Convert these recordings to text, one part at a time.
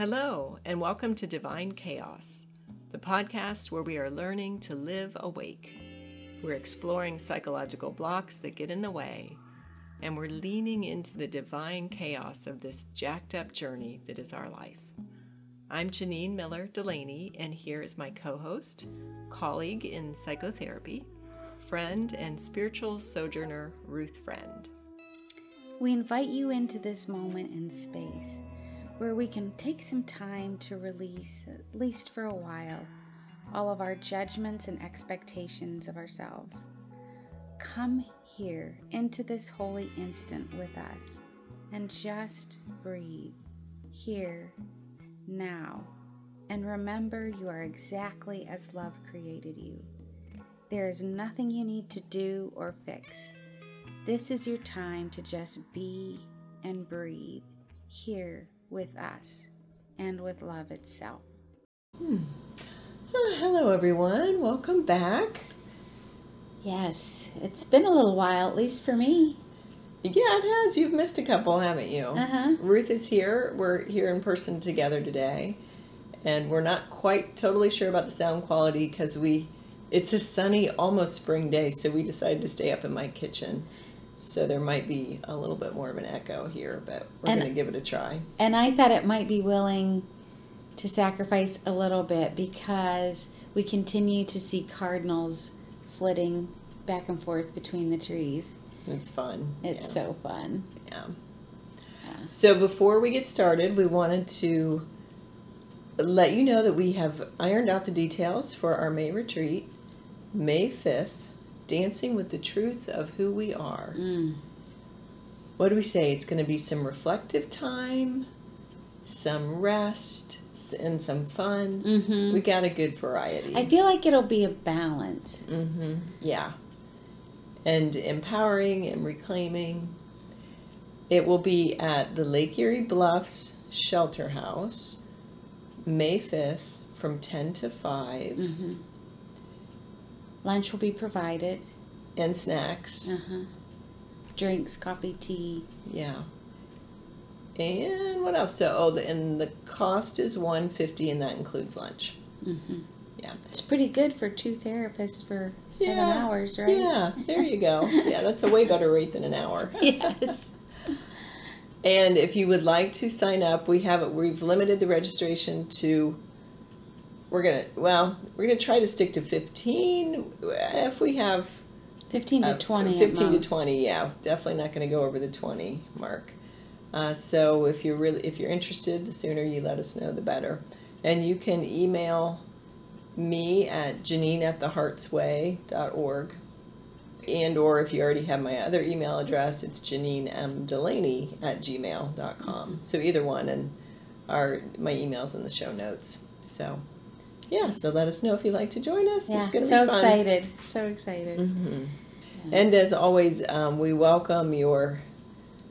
Hello, and welcome to Divine Chaos, the podcast where we are learning to live awake. We're exploring psychological blocks that get in the way, and we're leaning into the divine chaos of this jacked up journey that is our life. I'm Janine Miller Delaney, and here is my co host, colleague in psychotherapy, friend, and spiritual sojourner, Ruth Friend. We invite you into this moment in space where we can take some time to release, at least for a while, all of our judgments and expectations of ourselves. Come here into this holy instant with us and just breathe here, now, and remember you are exactly as love created you. There is nothing you need to do or fix. This is your time to just be and breathe here with us and with love itself. Hmm. Oh, hello, everyone. Welcome back. Yes, it's been a little while, at least for me. Yeah, it has. You've missed a couple, haven't you? Uh-huh. Ruth is here. We're here in person together today. And we're not quite totally sure about the sound quality because we it's a sunny, almost spring day, so we decided to stay up in my kitchen. So there might be a little bit more of an echo here, but we're going to give it a try. And I thought it might be willing to sacrifice a little bit because we continue to see cardinals flitting back and forth between the trees. It's fun. It's yeah. so fun. yeah. Yeah. So before we get started, we wanted to let you know that we have ironed out the details for our May retreat, May 5th, Dancing with the Truth of Who We Are. Mm. What do we say? It's going to be some reflective time, some rest, and some fun. Mm-hmm. We got a good variety. I feel like it'll be a balance. Mm-hmm. Yeah. And empowering and reclaiming. It will be at the Lake Erie Bluffs Shelter House, May 5th from 10 to 5, Mm-hmm. Lunch will be provided. and snacks. Uh-huh. Drinks, coffee, tea. Yeah. And what else? So, oh, the, and the cost is 150 and that includes lunch. Mm-hmm. Yeah. It's pretty good for two therapists for seven Yeah. hours, right? Yeah, there you go. Yeah, that's a way better rate than an hour. yes. And if you would like to sign up, we have it. We've limited the registration to. We're gonna well, we're gonna try to stick to fifteen. If we have 15 to uh, 20 at fifteen to twenty, yeah, definitely not gonna go over the twenty mark. Uh, so if you're really if you're interested, the sooner you let us know, the better. And you can email me at janine at theheartsway.org and or if you already have my other email address it's janine m delaney at gmail.com so either one and our my emails in the show notes so yeah so let us know if you'd like to join us Yeah, it's gonna so be fun excited. So excited. hmm and as always um, we welcome your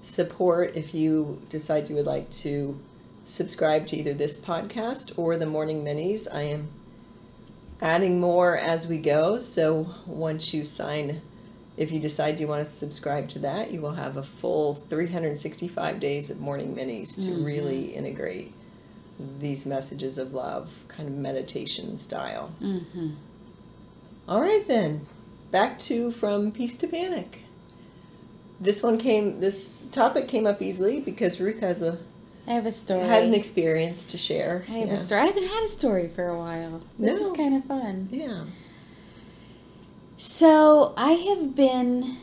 support if you decide you would like to subscribe to either this podcast or the morning minis i am adding more as we go so once you sign if you decide you want to subscribe to that you will have a full 365 days of morning minis to Mhm. really integrate these messages of love kind of meditation style Mm-hmm. all right then, back to from peace to panic. This one came. This topic came up easily because Ruth has a I have a story. had an experience to share. I have yeah. a story. I haven't had a story for a while. This No. is kind of fun. Yeah. So I have been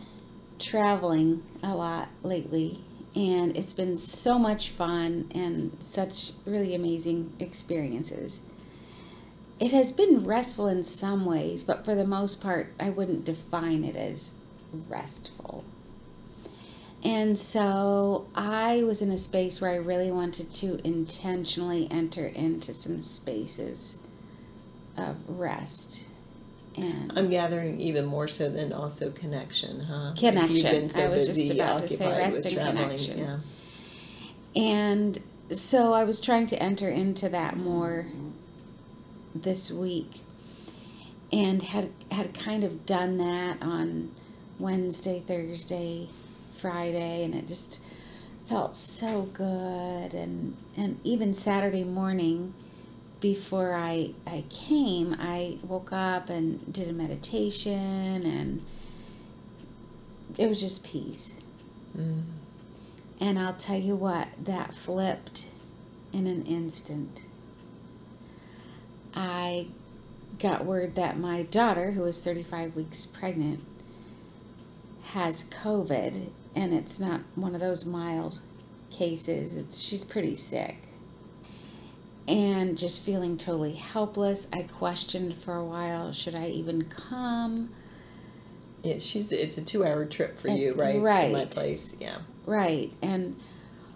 traveling a lot lately, and it's been so much fun and such really amazing experiences. It has been restful in some ways, but for the most part, I wouldn't define it as restful. And so I was in a space where I really wanted to intentionally enter into some spaces of rest. And I'm gathering even more so than also connection, huh? Connection. you've been so I was just about to say rest and connection. Yeah. And so I was trying to enter into that more this week and had had kind of done that on Wednesday, Thursday, Friday and it just felt so good and and even Saturday morning before I I came, I woke up and did a meditation and it was just peace. Mm. And I'll tell you what, that flipped in an instant. I got word that my daughter, who is 35 weeks pregnant, has COVID, and it's not one of those mild cases. It's she's pretty sick. And just feeling totally helpless. I questioned for a while, should I even come? Yeah, she's it's a two hour trip for you, It's- right? To my right. place. Yeah. Right. And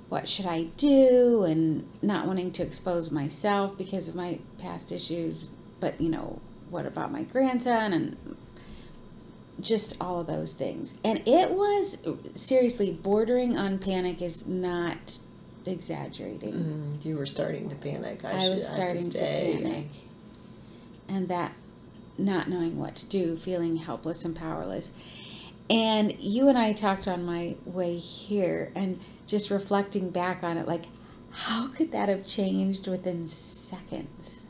what should I do? And not wanting to expose myself because of my past issues. But, you know, what about my grandson? And just all of those things. And it was seriously bordering on panic, is not exaggerating. Mm, you were starting to panic. I, I, should, was starting to, stay. panic. And that not knowing what to do, feeling helpless and powerless. And you and I talked on my way here and just reflecting back on it like how could that have changed within seconds?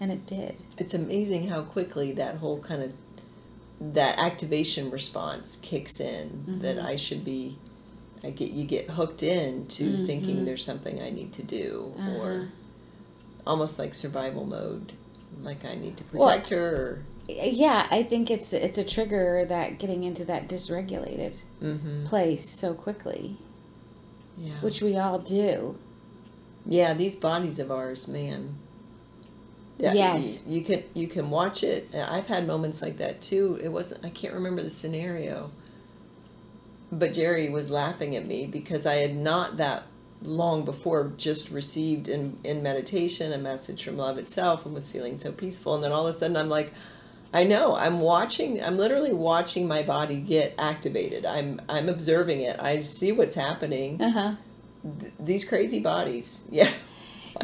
And it did. It's amazing how quickly that whole kind of that activation response kicks in. That Mhm. I should be. I get you get hooked in to thinking there's something I need to do, Uh-huh. or almost like survival mode. Like I need to Well, protect her. Or, Yeah, I think it's it's a trigger that getting into that dysregulated mm-hmm. place so quickly, Yeah. which we all do. Yeah, these bodies of ours, man. Yeah, Yes. You, you can you can watch it. I've had moments like that too. It wasn't. I can't remember the scenario. But Jerry was laughing at me because I had not that long before just received in in meditation a message from love itself and was feeling so peaceful. And then all of a sudden I'm like, I know. I'm watching. I'm literally watching my body get activated. I'm I'm observing it. I see what's happening. Uh huh. Th- these crazy bodies. Yeah.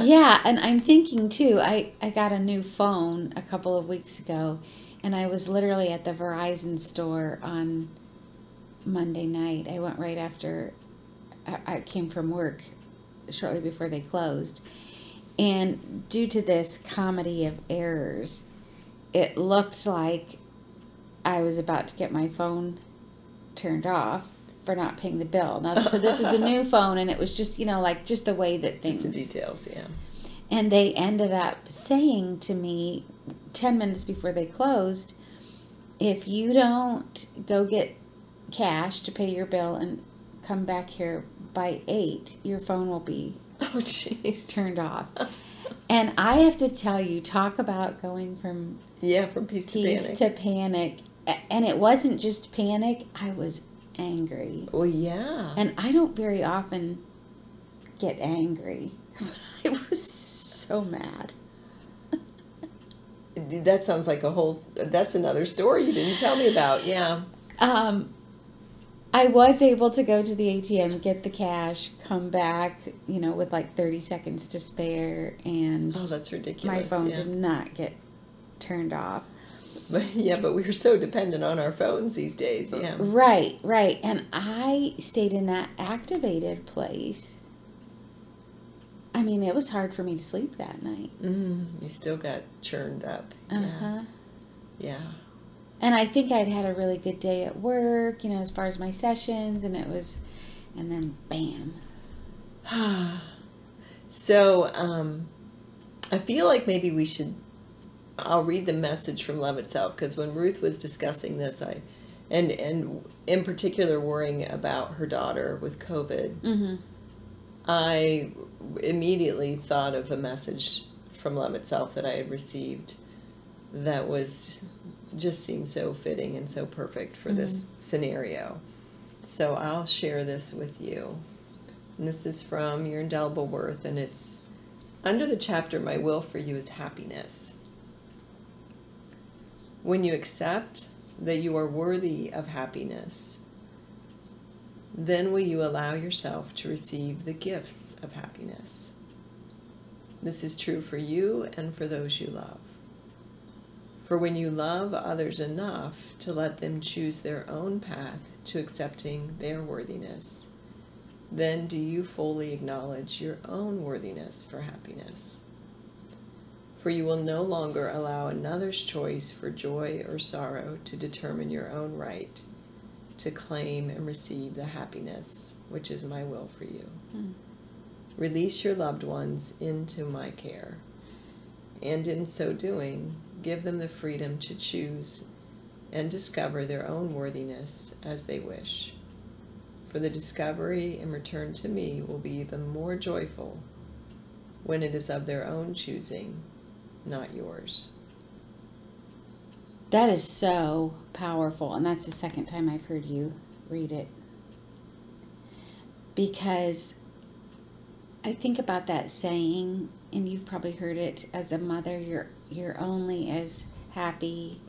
yeah and i'm thinking too i i got a new phone a couple of weeks ago and i was literally at the verizon store on monday night i went right after i, I came from work shortly before they closed and due to this comedy of errors it looked like i was about to get my phone turned off for not paying the bill now so this was a new phone and it was just you know like just the way that things Just the details. Yeah. and they ended up saying to me 10 minutes before they closed, if you don't go get cash to pay your bill and come back here by 8, your phone will be Oh, jeez. turned off. and I have to tell you, talk about going from Yeah, from peace, peace to panic. to panic. And it wasn't just panic, I was angry. well, yeah. And I don't very often get angry. But I was so mad. that sounds like a whole. That's another story you didn't tell me about. Yeah. Um, I was able to go to the ATM, get the cash, come back, you know, with like 30 seconds to spare, and Oh, that's ridiculous. my phone yeah. did not get turned off. But, yeah, but we're so dependent on our phones these days. Yeah. Right, right. And I stayed in that activated place. I mean, it was hard for me to sleep that night. Mm, you still got churned up. Uh Yeah. Yeah. And I think I'd had a really good day at work, you know, as far as my sessions, and it was, and then bam. so um, I feel like maybe we should. I'll read the message from Love Itself because when Ruth was discussing this, I, and and in particular worrying about her daughter with COVID, Mm-hmm. I immediately thought of a message from Love Itself that I had received that was just seems so fitting and so perfect for this mm-hmm. scenario. So I'll share this with you. And this is from Your Indelible Worth, and it's under the chapter My Will for You is Happiness. When you accept that you are worthy of happiness, then will you allow yourself to receive the gifts of happiness. This is true for you and for those you love. For when you love others enough to let them choose their own path to accepting their worthiness, then do you fully acknowledge your own worthiness for happiness. For you will no longer allow another's choice for joy or sorrow to determine your own right to claim and receive the happiness which is my will for you. Hmm. Release your loved ones into my care, and in so doing, give them the freedom to choose and discover their own worthiness as they wish. For the discovery and return to me will be even more joyful when it is of their own choosing, not yours. That is so powerful. And that's the second time I've heard you read it. Because I think about that saying, and you've probably heard it as a mother, you're you're only as happy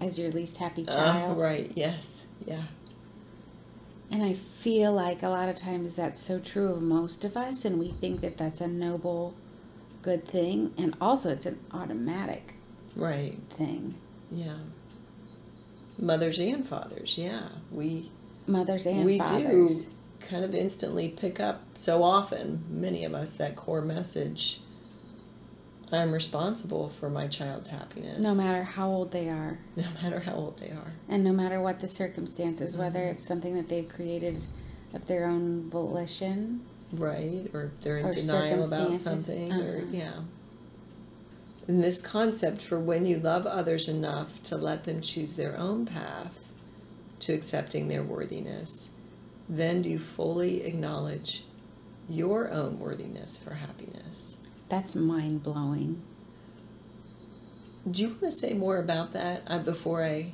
as your least happy Uh, child. right, yes, yeah. And I feel like a lot of times that's so true of most of us, and we think that that's a noble, good thing. And also, it's an automatic Right, thing. yeah. Mothers and fathers, yeah. We Mothers and we fathers. do kind of instantly pick up so often, many of us, that core message I'm responsible for my child's happiness. No matter how old they are, no matter how old they are. and no matter what the circumstances, whether Mhm. it's something that they've created of their own volition. Right? Or if they're in denial about something or Uh-huh. yeah. And this concept for when you love others enough to let them choose their own path to accepting their worthiness, then do you fully acknowledge your own worthiness for happiness. That's mind blowing. Do you want to say more about that uh, before I?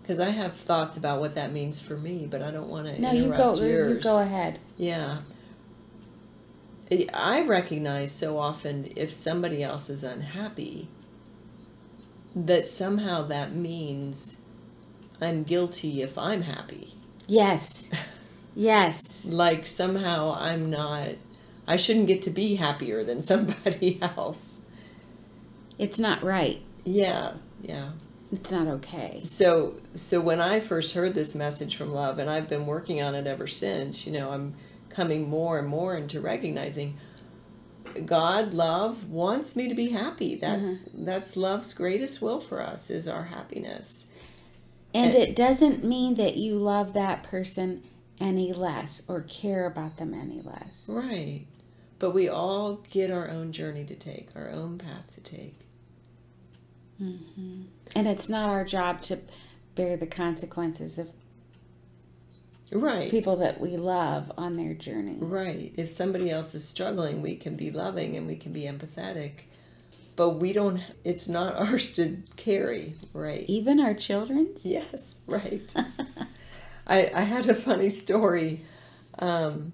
Because I have thoughts about what that means for me, but I don't want to No, you go. yours. You go ahead. Yeah. I- I recognize so often if somebody else is unhappy, that somehow that means I'm guilty if I'm happy. Yes. Yes. Like somehow I'm not, I shouldn't get to be happier than somebody else. It's not right. Yeah, yeah. It's not okay. So, so when I first heard this message from love, and I've been working on it ever since, you know, I'm coming more and more into recognizing God, love wants me to be happy. Mm-hmm. That's that's love's greatest will for us is our happiness. And And- it doesn't mean that you love that person any less or care about them any less. Right. But we all get our own journey to take, our own path to take. And it's not our job to bear the consequences of Right. people that we love on their journey. Right. If somebody else is struggling, we can be loving and we can be empathetic. But we don't it's not ours to carry, right? Even our children's? Yes, right. I I had a funny story. Um,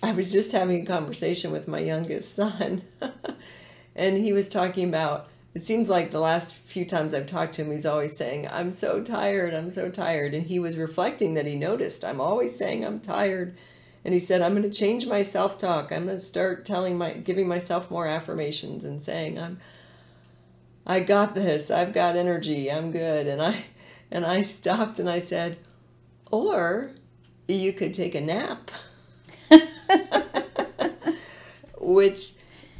I was just having a conversation with my youngest son, and he was talking about. It seems like the last few times I've talked to him, he's always saying, "I'm so tired. I'm so tired," and he was reflecting that he noticed I'm always saying I'm tired. And he said, I'm going to change my self talk. I'm going to start telling my, giving myself more affirmations and saying, I'm, I got this. I've got energy. I'm good. And I, and I stopped and I said, or you could take a nap. Which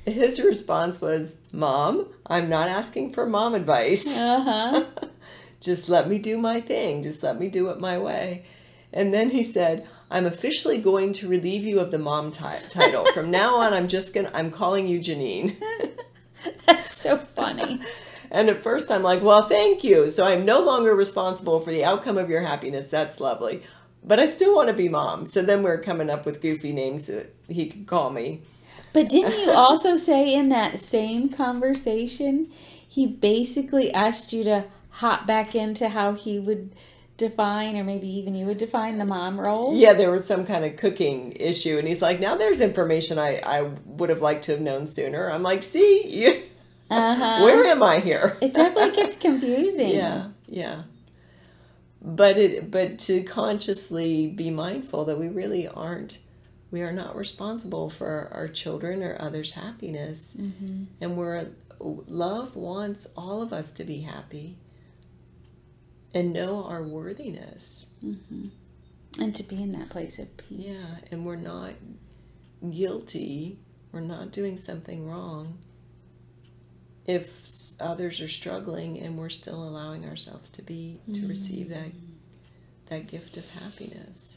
his response was, Mom, I'm not asking for mom advice. Uh huh. Just let me do my thing. Just let me do it my way. And then he said, I'm officially going to relieve you of the mom ti- title. From now on, I'm just going to, I'm calling you Janine. That's so funny. And at first, I'm like, well, thank you. So I'm no longer responsible for the outcome of your happiness. That's lovely. But I still want to be mom. So then we're coming up with goofy names that he could call me. But didn't you also say in that same conversation, he basically asked you to hop back into how he would define, or maybe even you would define the mom role? Yeah, there was some kind of cooking issue. And he's like, now there's information I, I would have liked to have known sooner. I'm like, see, you, Uh huh. where am I here? It definitely gets confusing. Yeah, yeah. But it but to consciously be mindful that we really aren't we are not responsible for our children or others' happiness. Mm-hmm. And we're love wants all of us to be happy and know our worthiness. Mm-hmm. And to be in that place of peace. Yeah, and we're not guilty, we're not doing something wrong if others are struggling and we're still allowing ourselves to be to receive that that gift of happiness.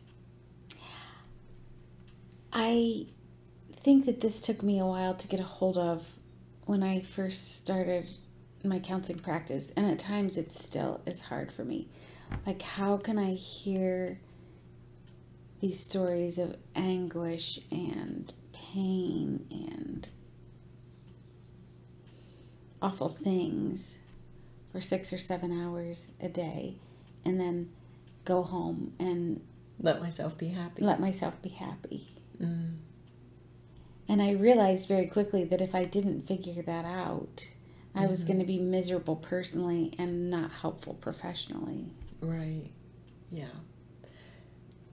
I think that this took me a while to get a hold of when I first started my counseling practice, and at times it still is hard for me. Like, how can I hear these stories of anguish and pain and awful things for six or seven hours a day and then go home and Let myself be happy. let myself be happy? Mm. And I realized very quickly that if I didn't figure that out, I was going to be miserable personally and not helpful professionally. Right. Yeah.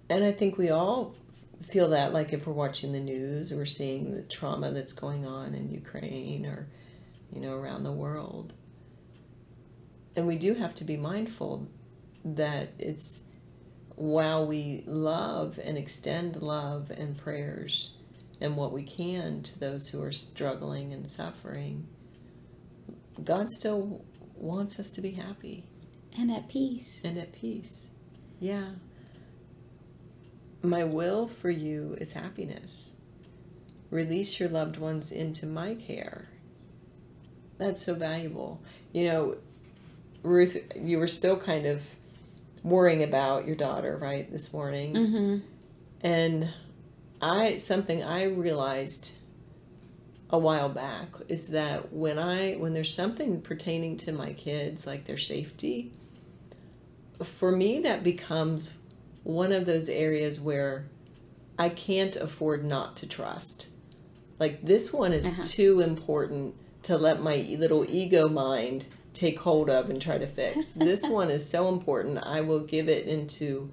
And I think we all feel that, like if we're watching the news, we're seeing the trauma that's going on in Ukraine or, you know, around the world. And we do have to be mindful that it's while we love and extend love and prayers and what we can to those who are struggling and suffering, God still wants us to be happy And at peace. and at peace. Yeah. My will for you is happiness. Release your loved ones into my care. That's so valuable. You know, Ruth, you were still kind of worrying about your daughter, right, this morning. Mm-hmm. And I something I realized a while back is that when I when there's something pertaining to my kids like their safety, for me that becomes one of those areas where I can't afford not to trust. Like this one is Uh-huh. too important to let my little ego mind take hold of and try to fix. this one is so important. I will give it into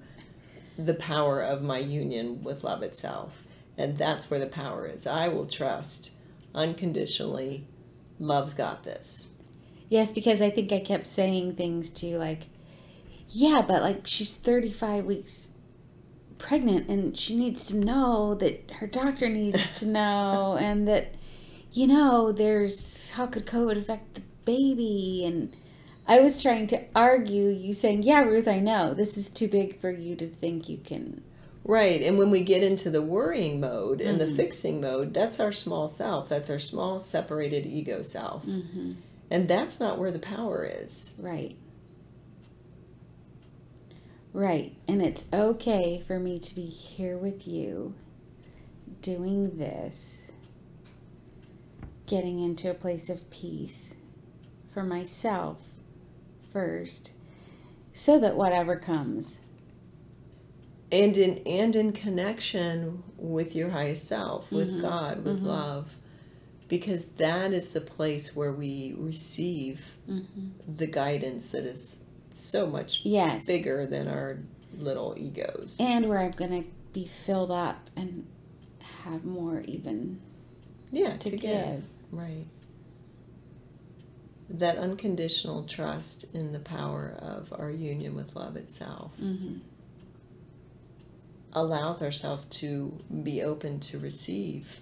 the power of my union with love itself. And that's where the power is. I will trust unconditionally. Love's got this. Yes, because I think I kept saying things to you like, yeah, but like she's 35 weeks pregnant and she needs to know that her doctor needs to know and that, you know, there's how could COVID affect the baby? And I was trying to argue you saying, yeah, Ruth, I know this is too big for you to think you can. Right. And when we get into the worrying mode and Mhm. the fixing mode, that's our small self. That's our small separated ego self. Mm-hmm. And that's not where the power is. Right. Right. And it's okay for me to be here with you doing this, getting into a place of peace for myself first, so that whatever comes. And in and in connection with your highest self, with Mhm. God, with Mhm. love. Because that is the place where we receive Mm-hmm. the guidance that is so much Yes. bigger than our little egos. And where I'm going to be filled up and have more even yeah, to, to, give. give. Right. That unconditional trust in the power of our union with love itself Mm-hmm. allows ourselves to be open to receive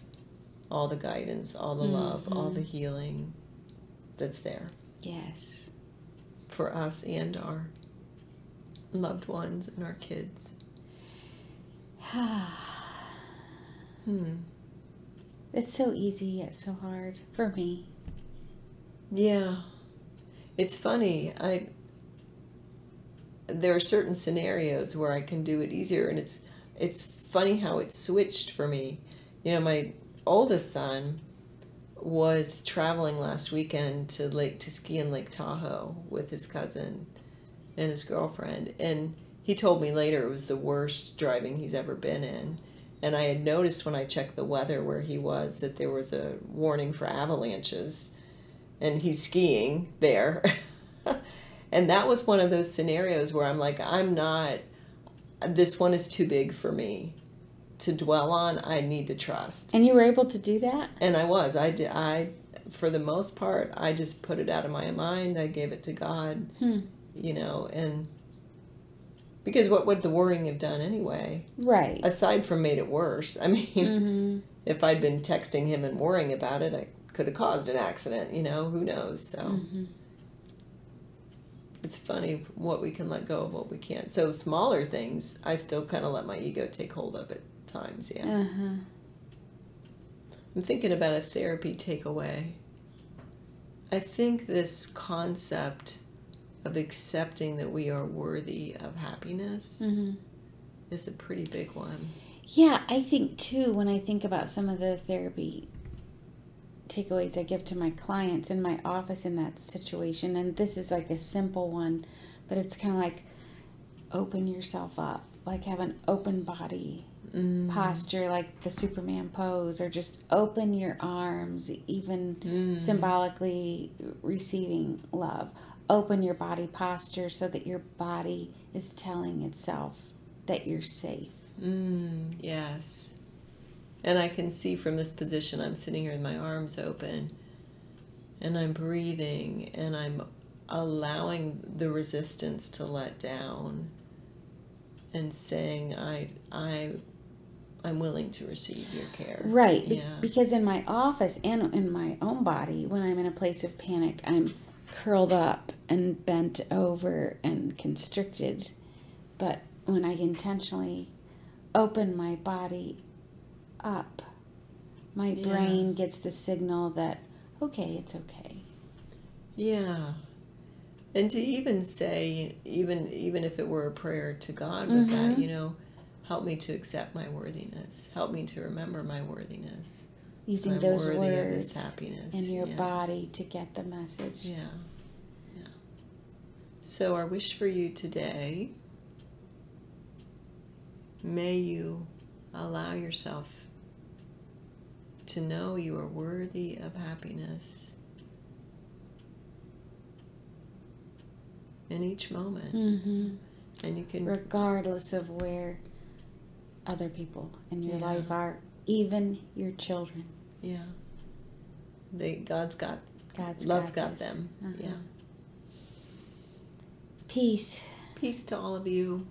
all the guidance, all the love, all the healing that's there Yes. for us and our loved ones and our kids. Hmm. It's so easy yet so hard for me. Yeah. It's funny. I there are certain scenarios where I can do it easier and it's it's funny how it switched for me. You know, my oldest son was traveling last weekend to Lake to ski in Lake Tahoe with his cousin and his girlfriend and he told me later it was the worst driving he's ever been in. And I had noticed when I checked the weather where he was that there was a warning for avalanches and he's skiing there. and that was one of those scenarios where I'm like, I'm not, this one is too big for me to dwell on. I need to trust. And you were able to do that? And I was. I did. I, for the most part, I just put it out of my mind. I gave it to God, Hmm. you know, and Because what would the worrying have done anyway? Right. Aside from made it worse. I mean, mm-hmm. if I'd been texting him and worrying about it, I could have caused an accident, you know, who knows? So Mm-hmm. it's funny what we can let go of, what we can't. So smaller things, I still kind of let my ego take hold of at times, yeah. Uh-huh. I'm thinking about a therapy takeaway. I think this concept of accepting that we are worthy of happiness Mm-hmm. is a pretty big one. Yeah, I think too, when I think about some of the therapy takeaways I give to my clients in my office in that situation, and this is like a simple one, but it's kind of like open yourself up, like have an open body Mm. posture, like the Superman pose, or just open your arms, even Mm. symbolically receiving love. Open your body posture so that your body is telling itself that you're safe. Mm, yes. And I can see from this position, I'm sitting here with my arms open and I'm breathing and I'm allowing the resistance to let down and saying, I, I, I'm willing to receive your care. Right. Yeah. because in my office and in my own body, when I'm in a place of panic, I'm curled up and bent over and constricted. But when I intentionally open my body up, my Yeah. brain gets the signal that, okay, it's okay. Yeah. And to even say, even even if it were a prayer to God with that, Mhm. you know, help me to accept my worthiness. Help me to remember my worthiness. Using I'm those words happiness. in your yeah. body to get the message. Yeah. Yeah. So our wish for you today, may you allow yourself to know you are worthy of happiness in each moment. hmm And you can regardless of where other people in your Yeah. life are, even your children. Yeah. They God's got God's love's got, got them. Uh-huh. Yeah. Peace. Peace to all of you.